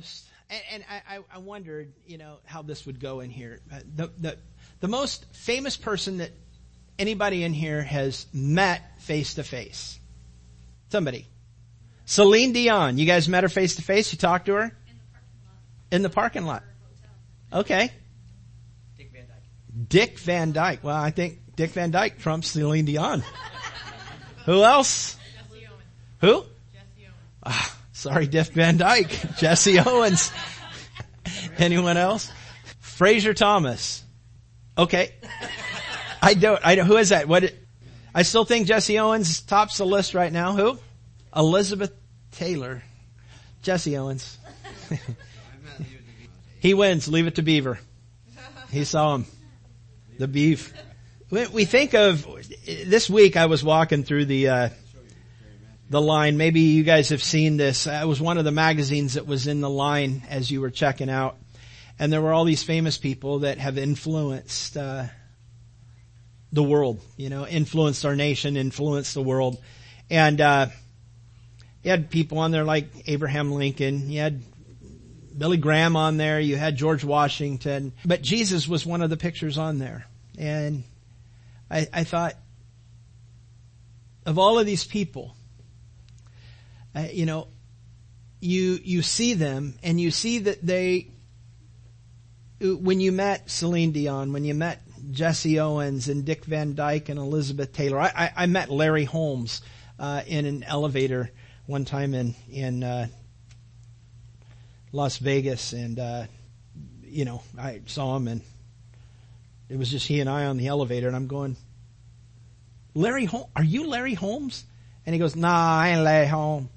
Most, and, and I, I- I wondered, you know, how this would go in here. Uh, The, the, the most famous person that anybody in here has met face to face. Somebody. Celine Dion. You guys met her face to face? You talked to her? In the parking lot. The parking lot. Okay. Dick Van Dyke. Dick Van Dyke. Well, I think Dick Van Dyke trumps Celine Dion. Who else? Jesse Who? Ah, sorry, Dick Van Dyke. Jesse Owens. Anyone else? Fraser Thomas. Okay. I don't, I don't, who is that? What, I still think Jesse Owens tops the list right now. Who? Elizabeth Taylor. Jesse Owens. he wins. Leave it to Beaver. He saw him. The beef. We think of, this week I was walking through the, uh, the line. Maybe you guys have seen this. It was one of the magazines that was in the line as you were checking out. And there were all these famous people that have influenced, uh, the world, you know, influenced our nation, influenced the world. And, uh, you had people on there like Abraham Lincoln. You had Billy Graham on there. You had George Washington. But Jesus was one of the pictures on there. And I, I thought, of all of these people, uh, you know, you, you see them and you see that they, when you met Celine Dion, when you met Jesse Owens and Dick Van Dyke and Elizabeth Taylor, I, I, I met Larry Holmes, uh, in an elevator one time in, in, uh, Las Vegas and, uh, you know, I saw him and it was just he and I on the elevator and I'm going, Larry Holmes, are you Larry Holmes? And he goes, nah, I ain't Larry Holmes.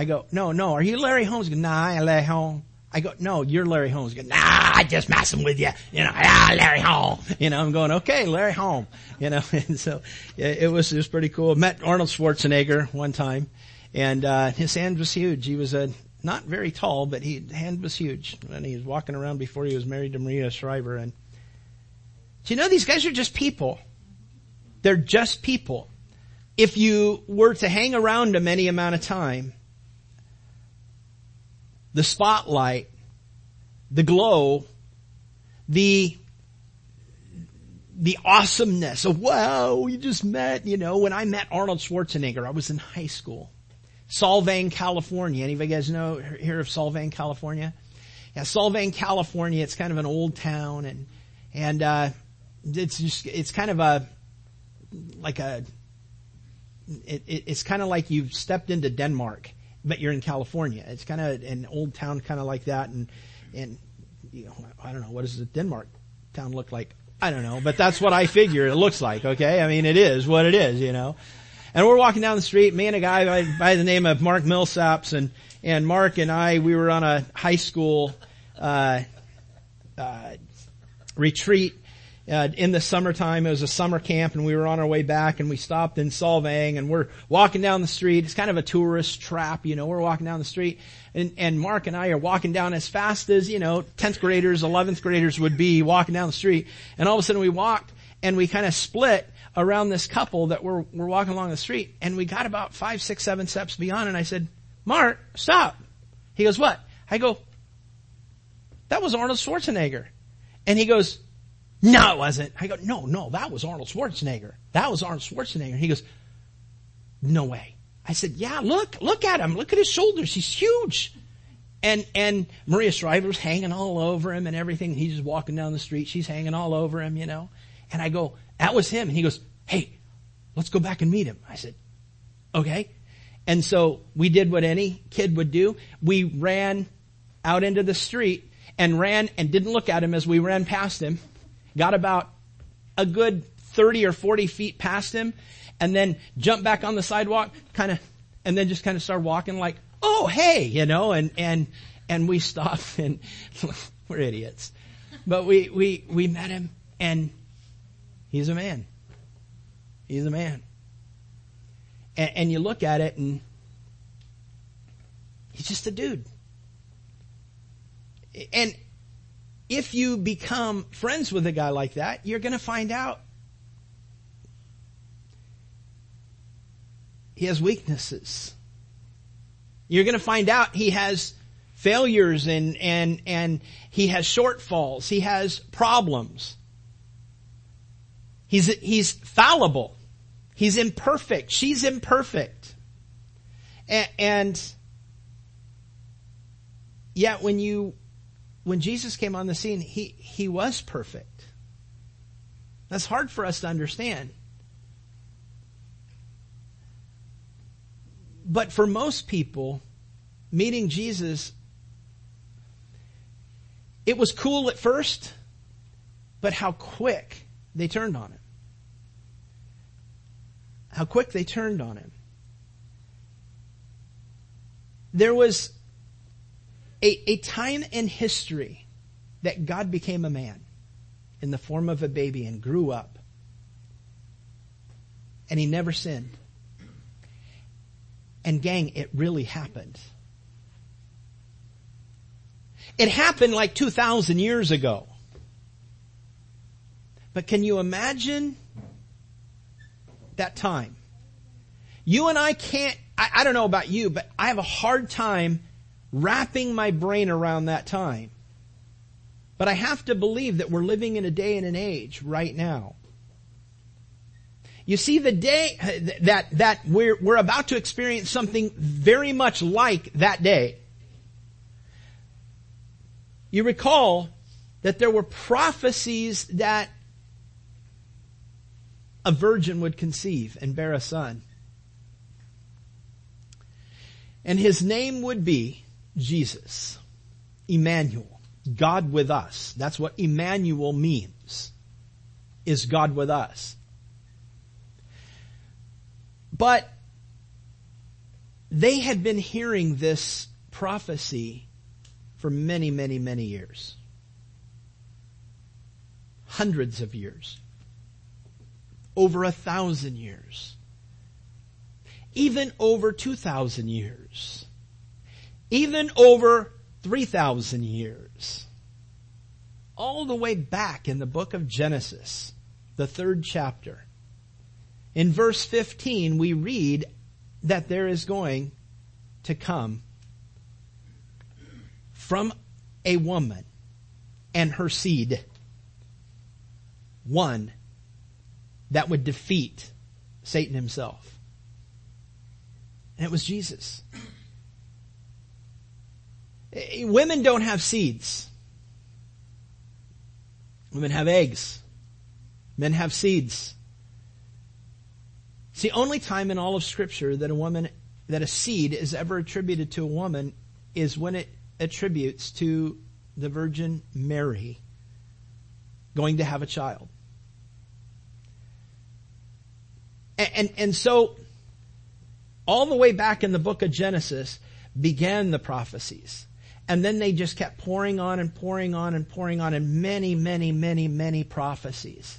I go, no, no, are you Larry Holmes? He goes, nah, I Larry Holmes. I go, no, you're Larry Holmes. He goes, nah, I just messing with you. You know, ah, Larry Holmes. You know, I'm going, okay, Larry Holmes. You know, and so it was, it was pretty cool. Met Arnold Schwarzenegger one time and, uh, his hand was huge. He was a, not very tall, but he, hand was huge. And he was walking around before he was married to Maria Shriver. And do you know these guys are just people? They're just people. If you were to hang around them any amount of time, the spotlight, the glow, the the awesomeness of wow, you just met, you know, when I met Arnold Schwarzenegger, I was in high school. Solvang, California. Any of you guys know, hear of Solvang, California? Yeah, Solvang, California, it's kind of an old town and, and, uh, it's just, it's kind of a, like a, it, it, it's kind of like you've stepped into Denmark, but you're in California. It's kind of an old town kind of like that and, and, you know, I don't know, what does the Denmark town look like? I don't know, but that's what I figure it looks like, okay? I mean, it is what it is, you know? And we're walking down the street, me and a guy by, by the name of Mark Millsaps and, and Mark and I, we were on a high school, uh, uh, retreat uh, in the summertime. It was a summer camp and we were on our way back and we stopped in Solvang and we're walking down the street. It's kind of a tourist trap, you know, we're walking down the street and, and Mark and I are walking down as fast as, you know, 10th graders, 11th graders would be walking down the street. And all of a sudden we walked and we kind of split around this couple that were, were walking along the street and we got about five, six, seven steps beyond and I said, Mark, stop. He goes, what? I go, that was Arnold Schwarzenegger. And he goes, no, it wasn't. I go, no, no, that was Arnold Schwarzenegger. That was Arnold Schwarzenegger. He goes, no way. I said, yeah, look, look at him. Look at his shoulders. He's huge. And, and Maria Shriver's hanging all over him and everything. He's just walking down the street. She's hanging all over him, you know. And I go, that was him. And he goes, hey, let's go back and meet him. I said, okay. And so we did what any kid would do. We ran out into the street and ran and didn't look at him as we ran past him. Got about a good 30 or 40 feet past him and then jumped back on the sidewalk kind of, and then just kind of started walking like, oh, hey, you know, and, and, and we stop and we're idiots. But we, we, we met him and he's a man. He's a man. And, and you look at it and he's just a dude. And if you become friends with a guy like that, you're going to find out he has weaknesses. You're going to find out he has failures and, and, and he has shortfalls. He has problems. He's, he's fallible. He's imperfect. She's imperfect. And, and yet when you, when Jesus came on the scene, he, he was perfect. That's hard for us to understand. But for most people, meeting Jesus, it was cool at first, but how quick they turned on him. How quick they turned on him. There was a, a time in history that God became a man in the form of a baby and grew up. And he never sinned. And gang, it really happened. It happened like 2,000 years ago. But can you imagine that time? You and I can't, I, I, don't know about you, but I have a hard time wrapping my brain around that time. But I have to believe that we're living in a day and an age right now you see the day that, that we're, we're about to experience something very much like that day. You recall that there were prophecies that a virgin would conceive and bear a son. And his name would be Jesus. Emmanuel. God with us. That's what Emmanuel means. Is God with us. But they had been hearing this prophecy for many, many, many years. Hundreds of years. Over a thousand years. Even over 2,000 years. Even over 3,000 years. All the way back in the book of Genesis, the third chapter. In verse 15, we read that there is going to come from a woman and her seed one that would defeat Satan himself. And it was Jesus. Women don't have seeds. Women have eggs. Men have seeds. It's the only time in all of scripture that a woman, that a seed is ever attributed to a woman is when it attributes to the Virgin Mary going to have a child. And, and, and so, all the way back in the book of Genesis began the prophecies. And then they just kept pouring on and pouring on and pouring on and many, many, many, many prophecies.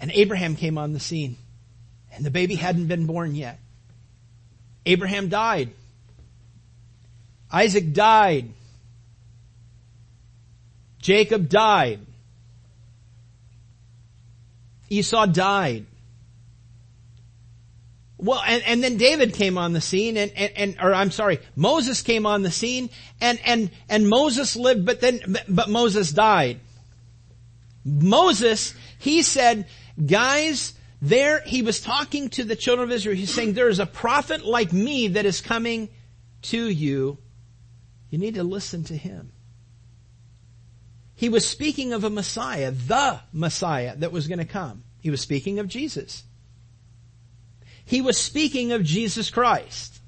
And Abraham came on the scene. And the baby hadn't been born yet. Abraham died. Isaac died. Jacob died. Esau died. Well, and, and then David came on the scene and, and, and, or I'm sorry, Moses came on the scene and, and, and Moses lived, but then, but Moses died. Moses, he said, Guys, there he was talking to the children of Israel. He's saying, there is a prophet like me that is coming to you. You need to listen to him. He was speaking of a Messiah, the Messiah that was going to come. He was speaking of Jesus. He was speaking of Jesus Christ.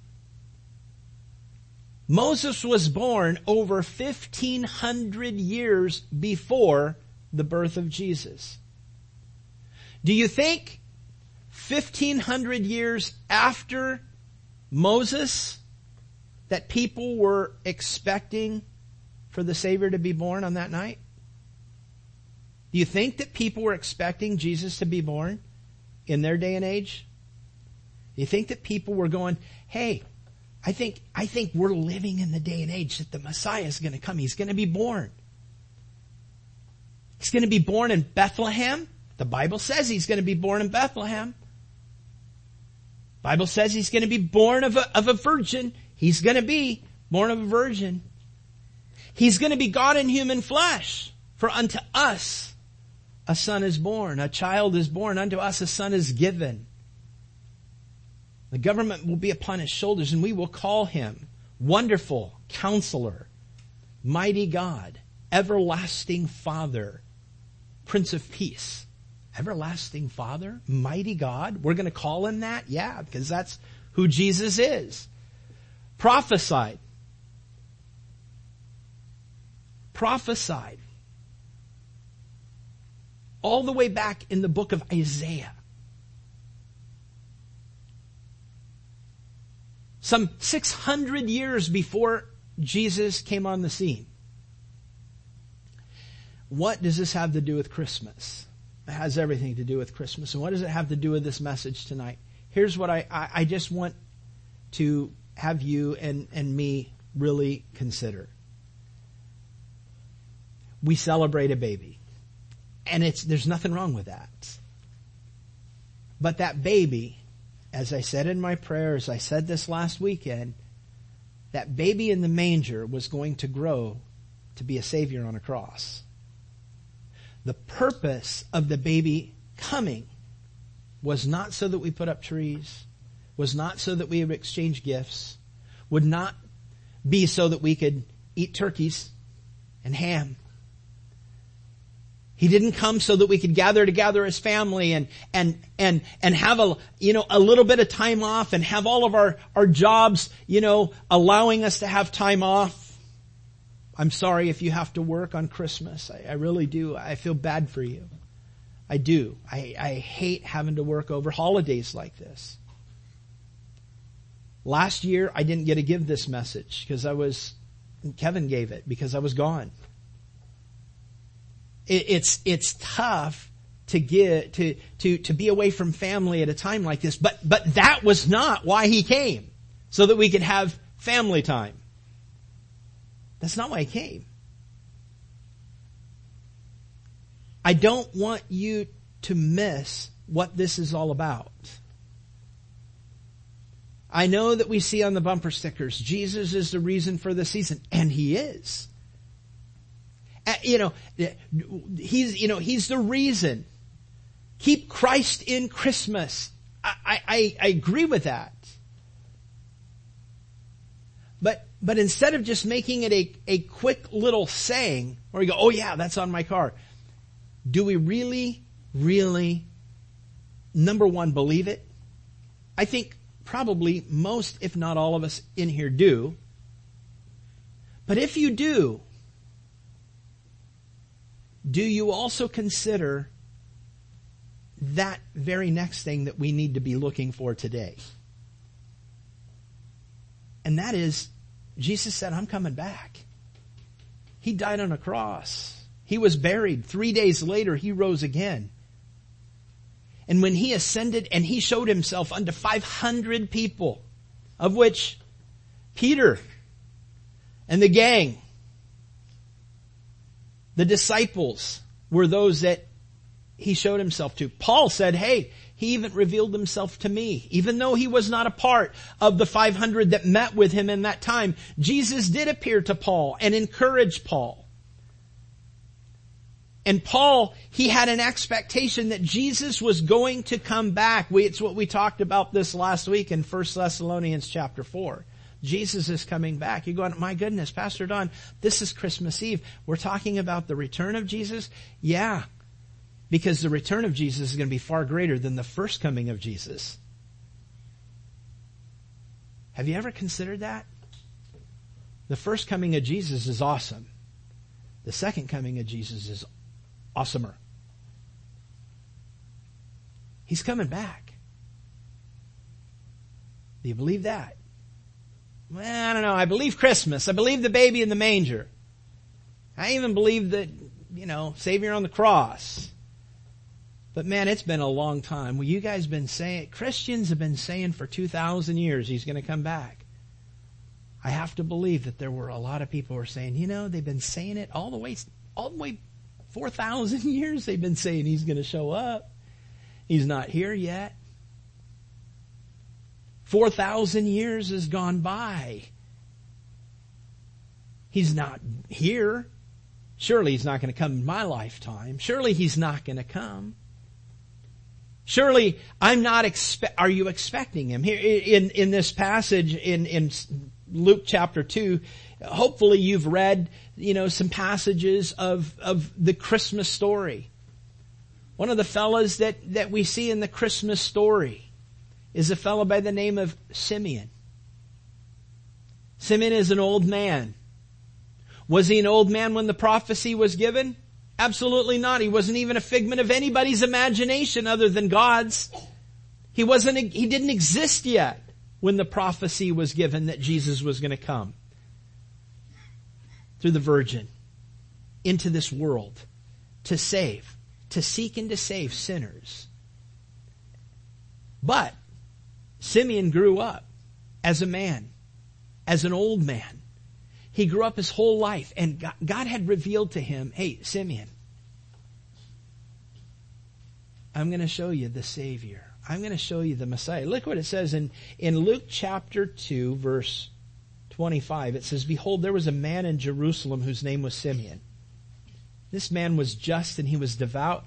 Moses was born over 1500 years before the birth of Jesus. Do you think 1500 years after Moses that people were expecting for the Savior to be born on that night? Do you think that people were expecting Jesus to be born in their day and age? You think that people were going, hey, I think, I think we're living in the day and age that the Messiah is going to come. He's going to be born. He's going to be born in Bethlehem. The Bible says he's going to be born in Bethlehem. Bible says he's going to be born of a, of a virgin. He's going to be born of a virgin. He's going to be God in human flesh. For unto us a son is born, a child is born, unto us a son is given. The government will be upon his shoulders and we will call him wonderful counselor, mighty God, everlasting father, prince of peace. Everlasting father, mighty God. We're going to call him that? Yeah, because that's who Jesus is. Prophesied. Prophesied. All the way back in the book of Isaiah. Some 600 years before Jesus came on the scene. What does this have to do with Christmas? It has everything to do with Christmas. And what does it have to do with this message tonight? Here's what I, I, I just want to have you and, and me really consider. We celebrate a baby. And it's, there's nothing wrong with that. But that baby as I said in my prayers, I said this last weekend, that baby in the manger was going to grow to be a savior on a cross. The purpose of the baby coming was not so that we put up trees, was not so that we would exchange gifts, would not be so that we could eat turkeys and ham. He didn't come so that we could gather together as family and, and, and, and have a, you know, a little bit of time off and have all of our, our jobs, you know, allowing us to have time off. I'm sorry if you have to work on Christmas. I, I really do. I feel bad for you. I do. I, I hate having to work over holidays like this. Last year I didn't get to give this message because I was, Kevin gave it because I was gone it, it's, it's tough to get, to, to, to be away from family at a time like this. But, but that was not why he came. So that we could have family time. That's not why he came. I don't want you to miss what this is all about. I know that we see on the bumper stickers, Jesus is the reason for the season, and he is. Uh, you know, he's, you know, he's the reason. Keep Christ in Christmas. I, I, I agree with that. But, but instead of just making it a, a quick little saying, where we go, oh yeah, that's on my car. Do we really, really, number one, believe it? I think probably most, if not all of us in here do. But if you do, do you also consider that very next thing that we need to be looking for today? And that is, Jesus said, I'm coming back. He died on a cross. He was buried. Three days later, he rose again. And when he ascended and he showed himself unto 500 people, of which Peter and the gang the disciples were those that he showed himself to. Paul said, hey, he even revealed himself to me. Even though he was not a part of the 500 that met with him in that time, Jesus did appear to Paul and encourage Paul. And Paul, he had an expectation that Jesus was going to come back. We, it's what we talked about this last week in 1 Thessalonians chapter 4. Jesus is coming back. You're going, my goodness, Pastor Don, this is Christmas Eve. We're talking about the return of Jesus? Yeah. Because the return of Jesus is going to be far greater than the first coming of Jesus. Have you ever considered that? The first coming of Jesus is awesome. The second coming of Jesus is awesomer. He's coming back. Do you believe that? Well, I don't know. I believe Christmas. I believe the baby in the manger. I even believe that, you know, Savior on the cross. But man, it's been a long time. Well, you guys been saying, Christians have been saying for 2,000 years he's going to come back. I have to believe that there were a lot of people who were saying, you know, they've been saying it all the way, all the way 4,000 years they've been saying he's going to show up. He's not here yet. 4,000 years has gone by. He's not here. Surely he's not going to come in my lifetime. Surely he's not going to come. Surely I'm not expect, are you expecting him? Here in, in this passage in, in Luke chapter 2, hopefully you've read, you know, some passages of, of the Christmas story. One of the fellows that, that we see in the Christmas story is a fellow by the name of Simeon. Simeon is an old man. Was he an old man when the prophecy was given? Absolutely not. He wasn't even a figment of anybody's imagination other than God's. He wasn't, he didn't exist yet when the prophecy was given that Jesus was going to come through the virgin into this world to save, to seek and to save sinners. But Simeon grew up as a man, as an old man. He grew up his whole life and God, had revealed to him, hey, Simeon, I'm going to show you the Savior. I'm going to show you the Messiah. Look what it says in, in Luke chapter 2 verse 25. It says, Behold, there was a man in Jerusalem whose name was Simeon. This man was just and he was devout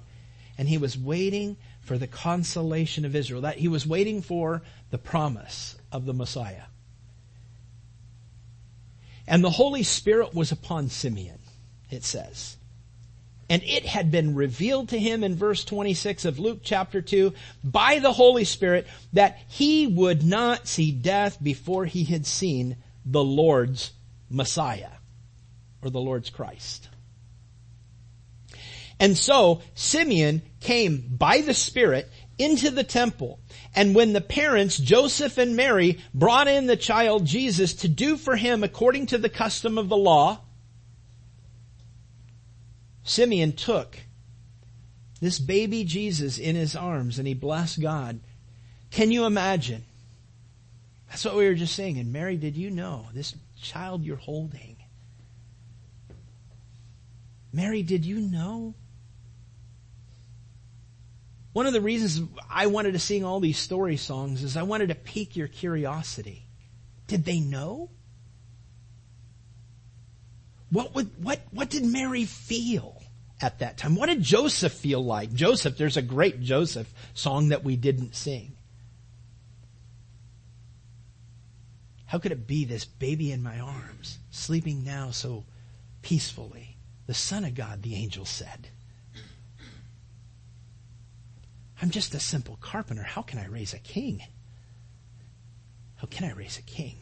and he was waiting for the consolation of Israel. That he was waiting for the promise of the Messiah. And the Holy Spirit was upon Simeon, it says. And it had been revealed to him in verse 26 of Luke chapter 2 by the Holy Spirit that he would not see death before he had seen the Lord's Messiah or the Lord's Christ. And so Simeon came by the Spirit into the temple. And when the parents, Joseph and Mary, brought in the child Jesus to do for him according to the custom of the law, Simeon took this baby Jesus in his arms and he blessed God. Can you imagine? That's what we were just saying. And Mary, did you know this child you're holding? Mary, did you know one of the reasons I wanted to sing all these story songs is I wanted to pique your curiosity. Did they know? What would, what, what did Mary feel at that time? What did Joseph feel like? Joseph, there's a great Joseph song that we didn't sing. How could it be this baby in my arms, sleeping now so peacefully? The Son of God, the angel said. I'm just a simple carpenter. How can I raise a king? How can I raise a king?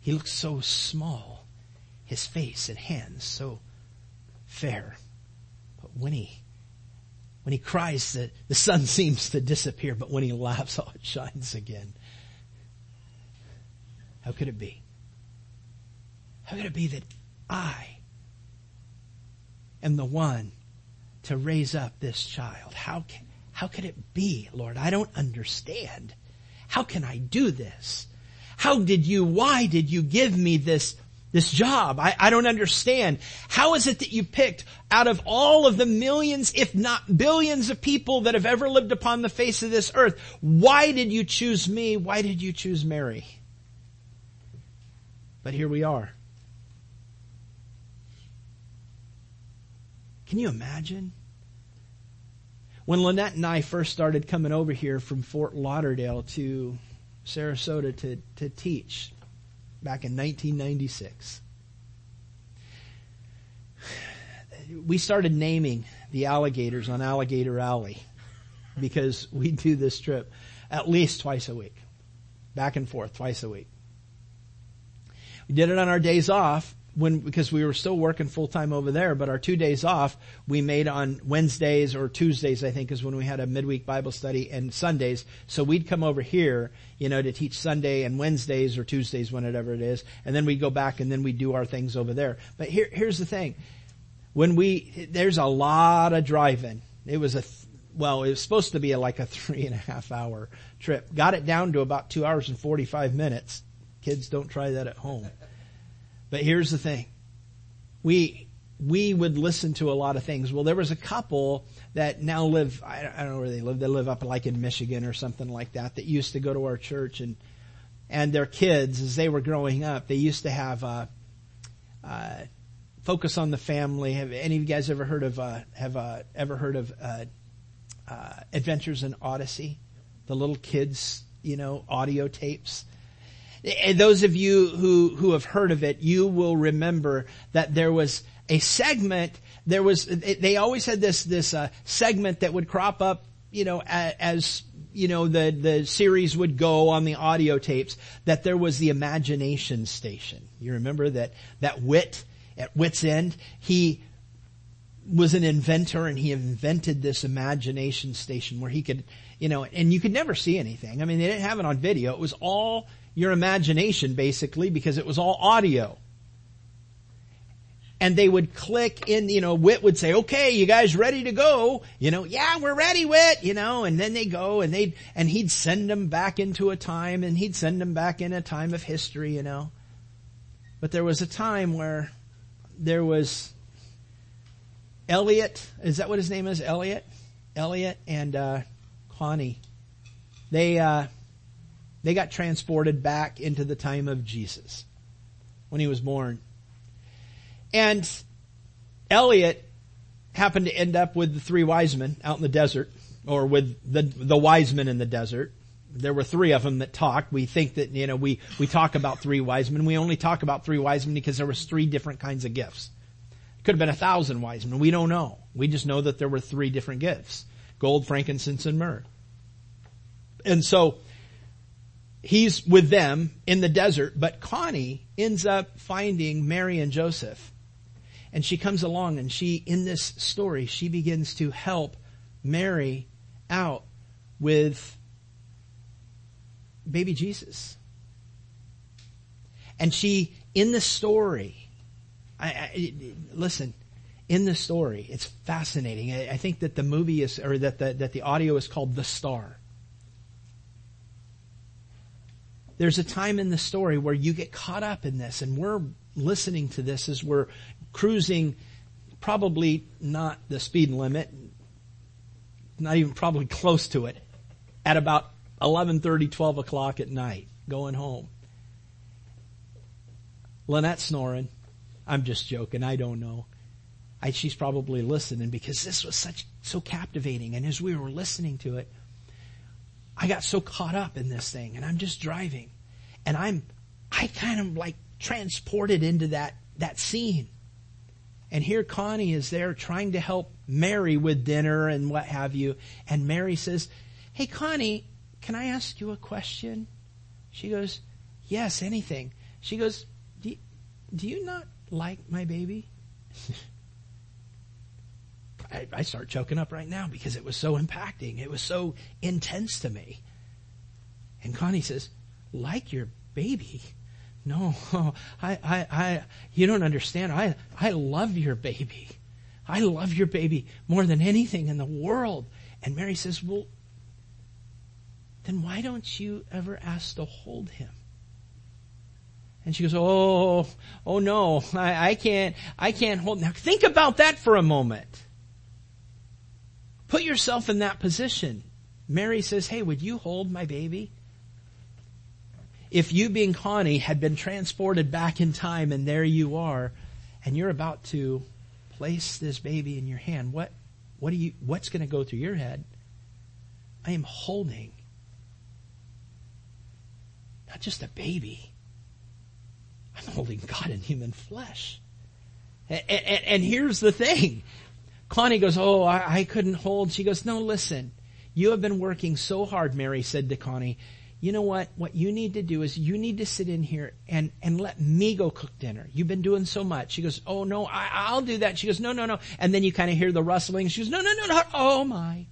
He looks so small, his face and hands so fair. But when he, when he cries, the, the sun seems to disappear, but when he laughs, oh, it shines again. How could it be? How could it be that I am the one to raise up this child? How can, how could it be, Lord? I don't understand. How can I do this? How did you, why did you give me this, this job? I, I don't understand. How is it that you picked out of all of the millions, if not billions of people that have ever lived upon the face of this earth? Why did you choose me? Why did you choose Mary? But here we are. Can you imagine? When Lynette and I first started coming over here from Fort Lauderdale to Sarasota to, to teach back in 1996, we started naming the alligators on Alligator Alley because we do this trip at least twice a week, back and forth twice a week. We did it on our days off when because we were still working full time over there, but our two days off we made on Wednesdays or Tuesdays, I think, is when we had a midweek Bible study and Sundays. So we'd come over here, you know, to teach Sunday and Wednesdays or Tuesdays, whenever it is, and then we'd go back and then we'd do our things over there. But here, here's the thing: when we there's a lot of driving. It was a well, it was supposed to be a, like a three and a half hour trip. Got it down to about two hours and forty five minutes. Kids don't try that at home. But here's the thing. We, we would listen to a lot of things. Well, there was a couple that now live, I don't know where they live. They live up like in Michigan or something like that that used to go to our church and, and their kids as they were growing up, they used to have, uh, uh, focus on the family. Have any of you guys ever heard of, uh, have, uh, ever heard of, uh, uh, Adventures in Odyssey? The little kids, you know, audio tapes. And those of you who, who have heard of it, you will remember that there was a segment, there was, they always had this, this, uh, segment that would crop up, you know, as, you know, the, the series would go on the audio tapes, that there was the imagination station. You remember that, that Whit, at Whit's End, he was an inventor and he invented this imagination station where he could, you know, and you could never see anything. I mean, they didn't have it on video. It was all your imagination basically because it was all audio. And they would click in, you know, Whit would say, okay, you guys ready to go? You know, yeah, we're ready, Whit, you know, and then they go and they'd, and he'd send them back into a time and he'd send them back in a time of history, you know. But there was a time where there was Elliot, is that what his name is? Elliot? Elliot and, uh, Connie. They, uh, they got transported back into the time of Jesus when he was born. And Elliot happened to end up with the three wise men out in the desert, or with the, the wise men in the desert. There were three of them that talked. We think that, you know, we, we talk about three wise men. We only talk about three wise men because there was three different kinds of gifts. It could have been a thousand wise men. We don't know. We just know that there were three different gifts. Gold, frankincense, and myrrh. And so, he's with them in the desert, but Connie ends up finding Mary and Joseph. And she comes along and she, in this story, she begins to help Mary out with baby Jesus. And she, in the story, I, I, listen, in the story, it's fascinating. I, I think that the movie is, or that the, that the audio is called The Star. There's a time in the story where you get caught up in this and we're listening to this as we're cruising probably not the speed limit, not even probably close to it, at about 11.30, 12 o'clock at night, going home. Lynette's snoring. I'm just joking. I don't know. I, she's probably listening because this was such, so captivating. And as we were listening to it, I got so caught up in this thing and I'm just driving and I'm, I kind of like transported into that, that scene. And here Connie is there trying to help Mary with dinner and what have you. And Mary says, Hey Connie, can I ask you a question? She goes, Yes, anything. She goes, Do, do you not like my baby? I, I start choking up right now because it was so impacting. It was so intense to me. And Connie says, like your baby? No, I, I, I, you don't understand. I, I love your baby. I love your baby more than anything in the world. And Mary says, well, then why don't you ever ask to hold him? And she goes, oh, oh no, I, I can't, I can't hold. Now think about that for a moment. Put yourself in that position. Mary says, Hey, would you hold my baby? If you being Connie had been transported back in time and there you are, and you're about to place this baby in your hand, what, what do you, what's going to go through your head? I am holding not just a baby. I'm holding God in human flesh. And, and, and here's the thing. Connie goes, Oh, I, I couldn't hold. She goes, No, listen. You have been working so hard, Mary said to Connie. you know what? What you need to do is you need to sit in here and, and let me go cook dinner. You've been doing so much. She goes, oh no, I, I'll do that. She goes, no, no, no. And then you kind of hear the rustling. She goes, no, no, no, no. Oh my.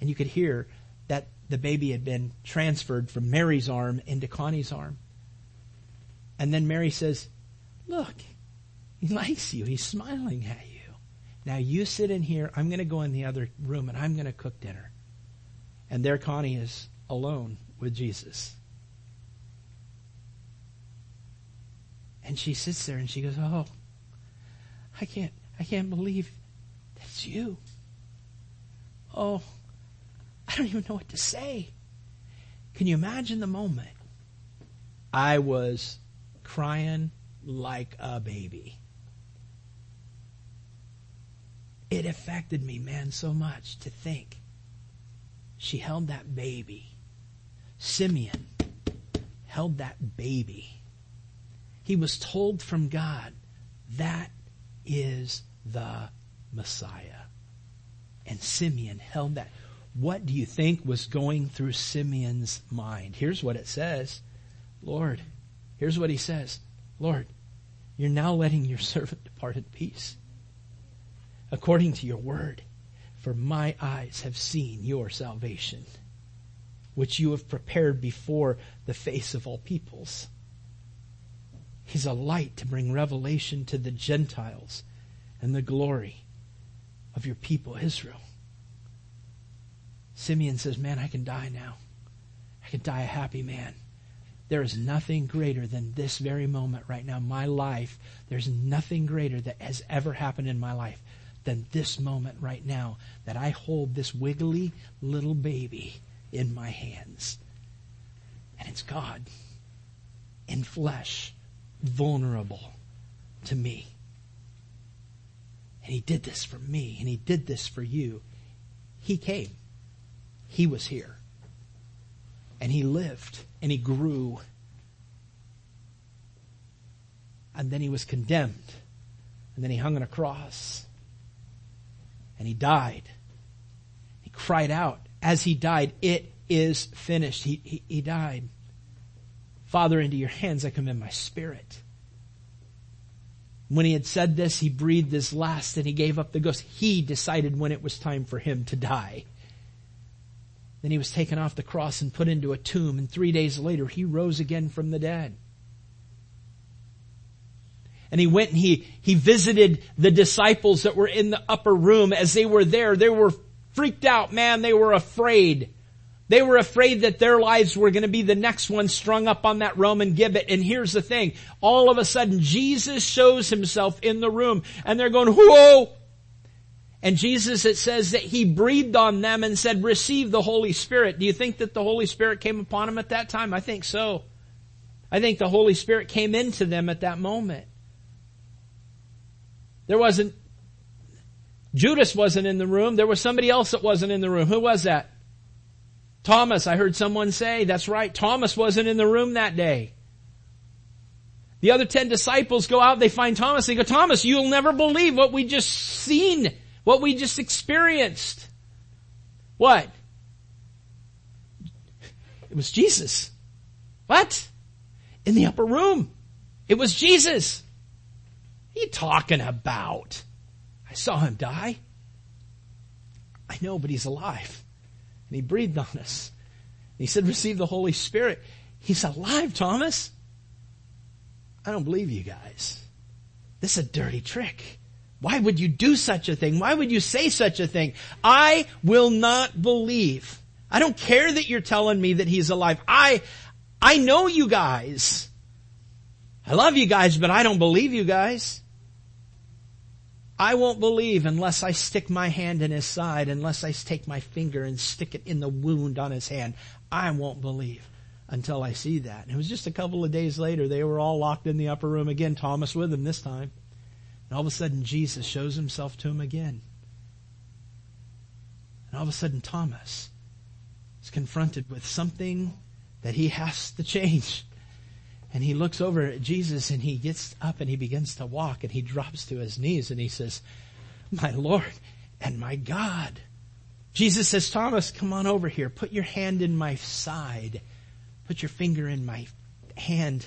And you could hear that the baby had been transferred from Mary's arm into Connie's arm. And then Mary says, look, he likes you. He's smiling at you. Now you sit in here. I'm going to go in the other room and I'm going to cook dinner. And there Connie is alone with Jesus. And she sits there and she goes, Oh, I can't, I can't believe that's you. Oh, I don't even know what to say. Can you imagine the moment? I was crying like a baby. It affected me, man, so much to think she held that baby. Simeon held that baby. He was told from God, that is the Messiah. And Simeon held that. What do you think was going through Simeon's mind? Here's what it says. Lord, here's what he says. Lord, you're now letting your servant depart in peace. According to your word, for my eyes have seen your salvation, which you have prepared before the face of all peoples. He's a light to bring revelation to the Gentiles and the glory of your people, Israel. Simeon says, Man, I can die now. I can die a happy man. There is nothing greater than this very moment right now. My life, there's nothing greater that has ever happened in my life than this moment right now that I hold this wiggly little baby in my hands. And it's God in flesh, vulnerable to me. And He did this for me, and He did this for you. He came. He was here. And He lived, and He grew. And then He was condemned. And then He hung on a cross and he died. He cried out as he died, it is finished. He, he, he died. Father, into your hands I commend my spirit. When he had said this, he breathed his last and he gave up the ghost. He decided when it was time for him to die. Then he was taken off the cross and put into a tomb, and three days later he rose again from the dead and he went and he, he visited the disciples that were in the upper room as they were there. They were freaked out, man. They were afraid. They were afraid that their lives were going to be the next one strung up on that Roman gibbet. And here's the thing. All of a sudden, Jesus shows himself in the room and they're going, whoa! And Jesus, it says that he breathed on them and said, receive the Holy Spirit. Do you think that the Holy Spirit came upon them at that time? I think so. I think the Holy Spirit came into them at that moment. There wasn't, Judas wasn't in the room. There was somebody else that wasn't in the room. Who was that? Thomas. I heard someone say, that's right. Thomas wasn't in the room that day. The other ten disciples go out, they find Thomas, they go, Thomas, you'll never believe what we just seen, what we just experienced. What? It was Jesus. What? In the upper room. It was Jesus you talking about? I saw him die. I know, but he's alive. And he breathed on us. And he said, receive the Holy Spirit. He's alive, Thomas. I don't believe you guys. This is a dirty trick. Why would you do such a thing? Why would you say such a thing? I will not believe. I don't care that you're telling me that he's alive. I, I know you guys. I love you guys, but I don't believe you guys. I won't believe unless I stick my hand in his side, unless I take my finger and stick it in the wound on his hand. I won't believe until I see that. And it was just a couple of days later, they were all locked in the upper room again, Thomas with them this time. And all of a sudden Jesus shows himself to him again. And all of a sudden Thomas is confronted with something that he has to change. And he looks over at Jesus and he gets up and he begins to walk and he drops to his knees and he says, my Lord and my God. Jesus says, Thomas, come on over here. Put your hand in my side. Put your finger in my hand.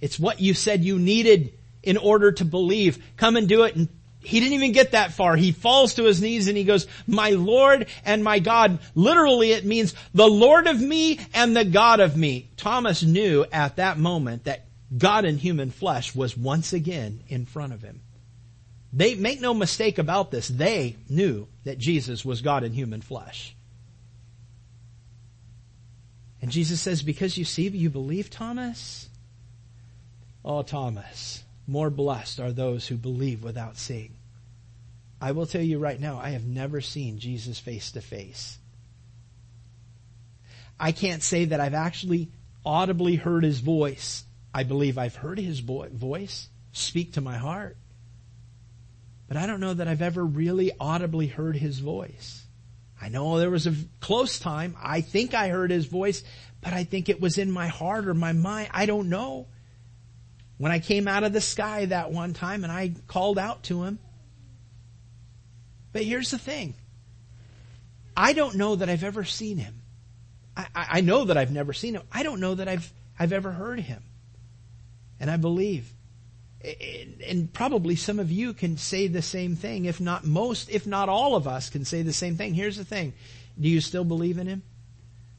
It's what you said you needed in order to believe. Come and do it. And he didn't even get that far. He falls to his knees and he goes, my Lord and my God. Literally it means the Lord of me and the God of me. Thomas knew at that moment that God in human flesh was once again in front of him. They make no mistake about this. They knew that Jesus was God in human flesh. And Jesus says, because you see, you believe, Thomas? Oh, Thomas, more blessed are those who believe without seeing. I will tell you right now, I have never seen Jesus face to face. I can't say that I've actually audibly heard his voice. I believe I've heard his voice speak to my heart. But I don't know that I've ever really audibly heard his voice. I know there was a close time. I think I heard his voice, but I think it was in my heart or my mind. I don't know. When I came out of the sky that one time and I called out to him. But here's the thing. I don't know that I've ever seen him. I, I know that I've never seen him. I don't know that I've, I've ever heard him. And I believe and probably some of you can say the same thing, if not most, if not all of us can say the same thing. Here's the thing. Do you still believe in him?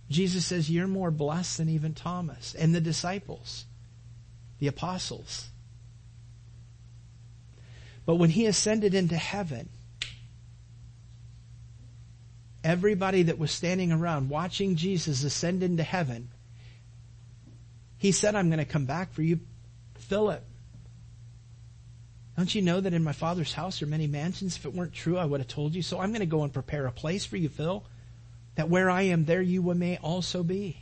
Jesus says you're more blessed than even Thomas and the disciples, the apostles. But when he ascended into heaven, everybody that was standing around watching Jesus ascend into heaven, he said, I'm going to come back for you, Philip. Don't you know that in my father's house are many mansions? If it weren't true, I would have told you. So I'm going to go and prepare a place for you, Phil, that where I am, there you may also be.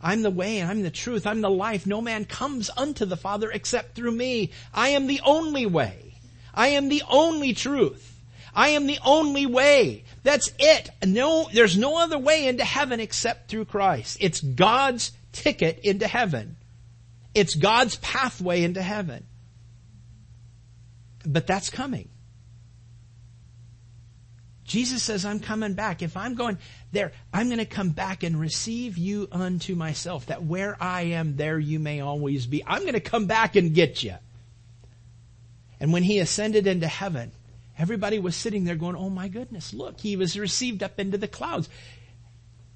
I'm the way, I'm the truth, I'm the life. No man comes unto the Father except through me. I am the only way. I am the only truth. I am the only way. That's it. No, there's no other way into heaven except through Christ. It's God's ticket into heaven. It's God's pathway into heaven. But that's coming. Jesus says, I'm coming back. If I'm going there, I'm going to come back and receive you unto myself, that where I am, there you may always be. I'm going to come back and get you. And when he ascended into heaven, everybody was sitting there going, oh my goodness, look, he was received up into the clouds.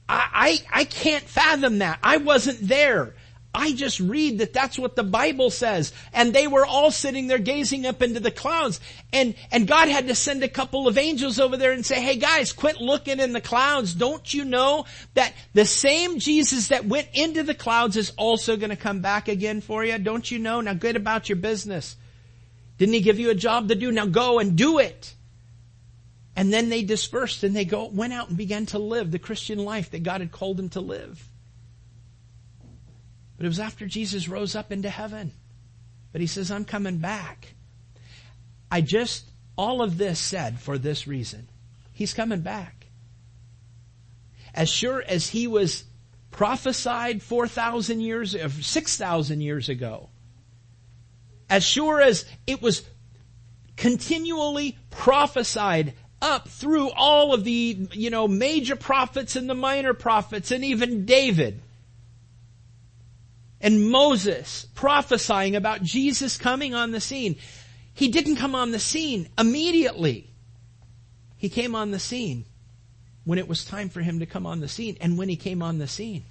I, I, I can't fathom that. I wasn't there. I just read that that's what the Bible says. And they were all sitting there gazing up into the clouds. And, and God had to send a couple of angels over there and say, hey guys, quit looking in the clouds. Don't you know that the same Jesus that went into the clouds is also going to come back again for you? Don't you know? Now get about your business. Didn't he give you a job to do? Now go and do it. And then they dispersed and they go, went out and began to live the Christian life that God had called them to live. But it was after Jesus rose up into heaven. But he says, I'm coming back. I just, all of this said for this reason. He's coming back. As sure as he was prophesied 4,000 years, 6,000 years ago, as sure as it was continually prophesied up through all of the, you know, major prophets and the minor prophets and even David, and Moses prophesying about Jesus coming on the scene. He didn't come on the scene immediately. He came on the scene when it was time for him to come on the scene. And when he came on the scene,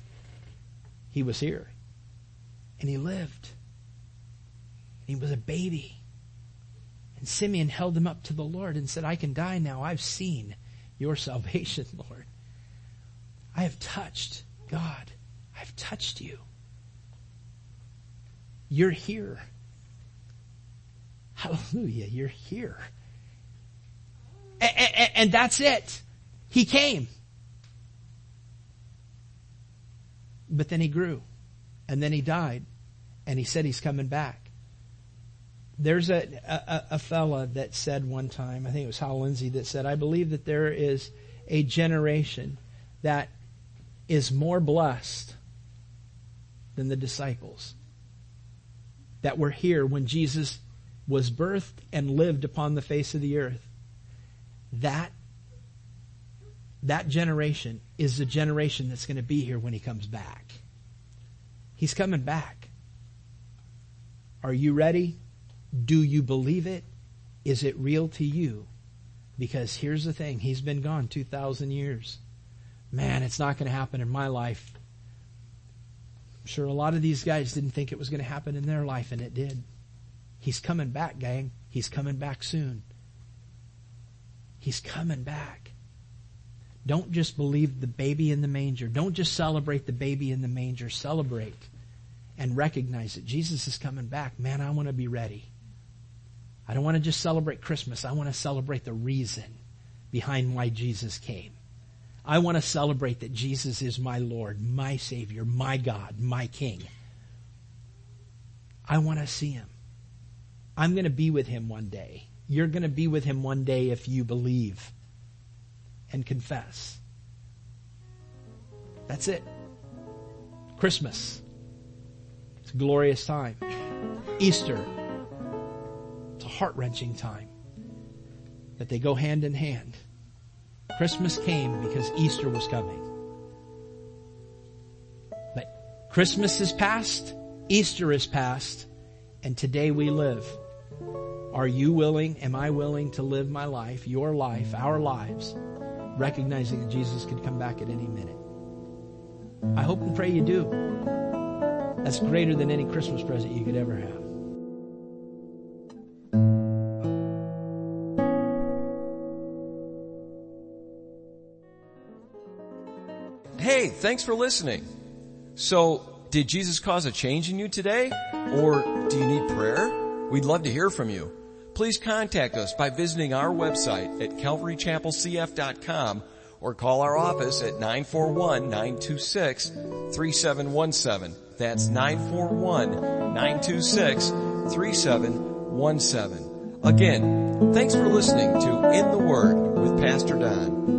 he was here. And he lived. He was a baby. And Simeon held him up to the Lord and said, I can die now. I've seen your salvation, Lord. I have touched God. I've touched you. You're here. Hallelujah. You're here. And, and, and that's it. He came. But then he grew. And then he died. And he said he's coming back. There's a, a, a fella that said one time, I think it was Hal Lindsey that said, I believe that there is a generation that is more blessed than the disciples that were here when Jesus was birthed and lived upon the face of the earth. That that generation is the generation that's going to be here when he comes back. He's coming back. Are you ready? Do you believe it? Is it real to you? Because here's the thing, he's been gone 2,000 years. Man, it's not going to happen in my life. I'm sure a lot of these guys didn't think it was going to happen in their life, and it did. He's coming back, gang. He's coming back soon. He's coming back. Don't just believe the baby in the manger. Don't just celebrate the baby in the manger. Celebrate and recognize that Jesus is coming back. Man, I want to be ready. I don't want to just celebrate Christmas. I want to celebrate the reason behind why Jesus came. I want to celebrate that Jesus is my Lord, my Savior, my God, my King. I want to see Him. I'm going to be with Him one day. You're going to be with Him one day if you believe and confess. That's it. Christmas. It's a glorious time. Easter. It's a heart wrenching time. That they go hand in hand. Christmas came because Easter was coming. But Christmas is past, Easter is past, and today we live. Are you willing, am I willing to live my life, your life, our lives, recognizing that Jesus could come back at any minute? I hope and pray you do. That's greater than any Christmas present you could ever have. Thanks for listening. So, did Jesus cause a change in you today? Or do you need prayer? We'd love to hear from you please contact us by visiting our website at calvarychapelcf.com or call our office at 941-926-3717. That's 941-926-3717. Again, thanks for listening to In the Word with Pastor Don.